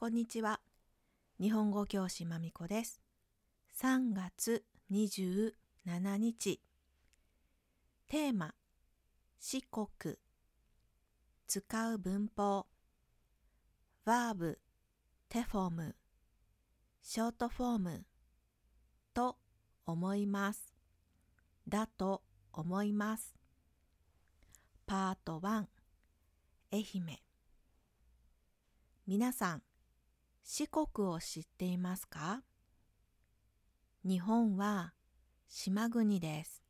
こんにちは。日本語教師まみこです。3月27日。テーマ、四国。使う文法。バーブ、テフォーム、ショートフォーム。と思います。だと思います。パート1、愛媛。皆さん、四国を知っていますか？日本は島国です。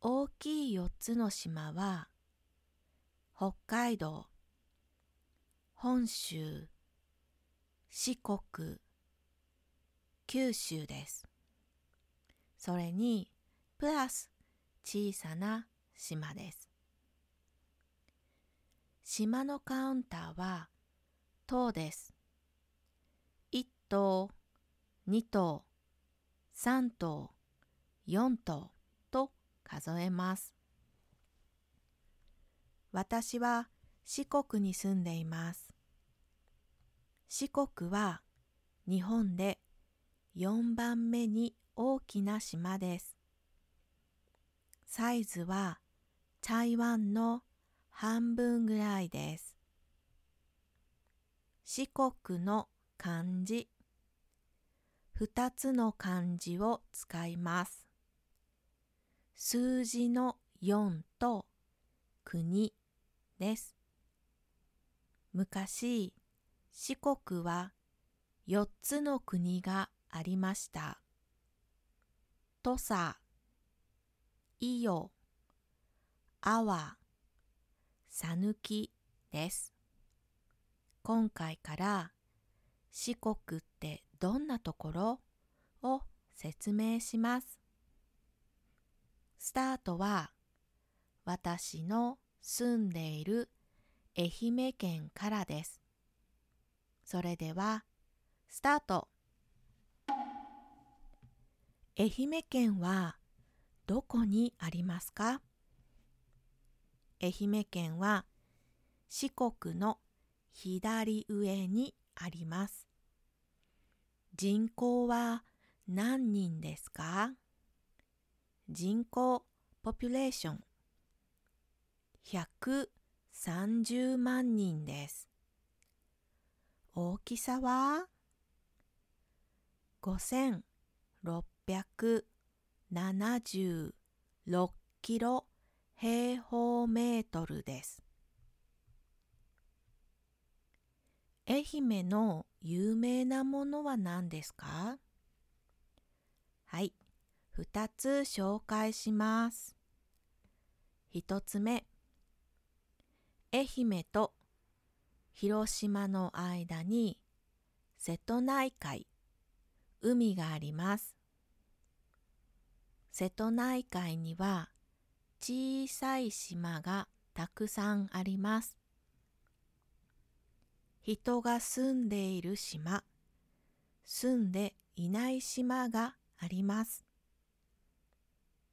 大きい4つの島は北海道、本州、四国、九州です。それにプラス小さな島です。島のカウンターは塔です。頭、2頭、3頭、4頭と数えます。私は四国に住んでいます。四国は日本で4番目に大きな島です。サイズは台湾の半分ぐらいです。四国の漢字2つの漢字を使います。数字の4と国です。昔、四国は4つの国がありました。土佐、伊予、阿波、讃岐です。今回から四国ってどんなところ？を説明します。スタートは私の住んでいる愛媛県からです。それではスタート愛媛県はどこにありますか？愛媛県は四国の左上にあります。人口は何人ですか？人口、ポピュレーション、130万人です。大きさは5676キロ平方メートルです。愛媛の有名なものは何ですか？はい、2つ紹介します。1つ目、愛媛と広島の間に瀬戸内海、海があります。瀬戸内海には小さい島がたくさんあります。人が住んでいる島、住んでいない島があります。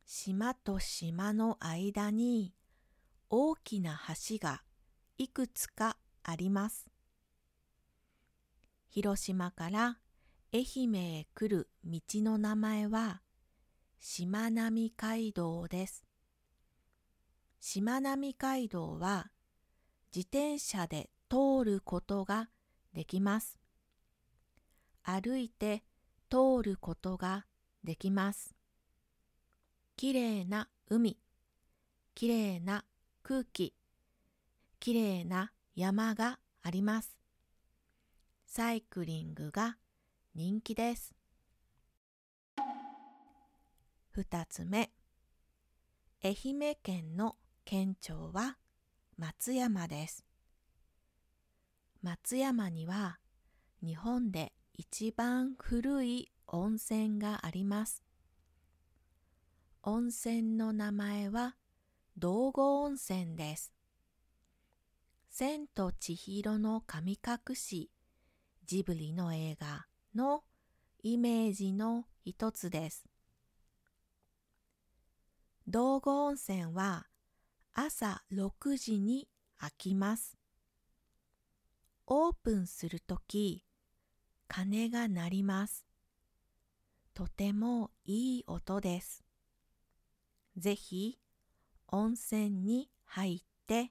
島と島の間に大きな橋がいくつかあります。広島から愛媛へ来る道の名前はしまなみ海道です。しまなみ海道は自転車で通ることができます。歩いて通ることができます。きれいな海、きれいな空気、きれいな山があります。サイクリングが人気です。二つ目、愛媛県の県庁は松山です。松山には日本で一番古い温泉があります。温泉の名前は道後温泉です。千と千尋の神隠しジブリの映画のイメージの一つです。道後温泉は朝6時に開きます。オープンするとき、鐘が鳴ります。とてもいい音です。ぜひ温泉に入って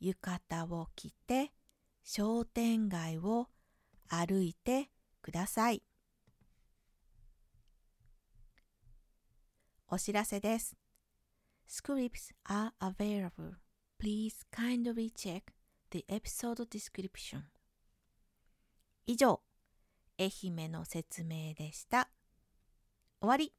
浴衣を着て商店街を歩いてください。お知らせです。Scripts are available. Please kindly check the episode description. 以上、愛媛の説明でした。終わり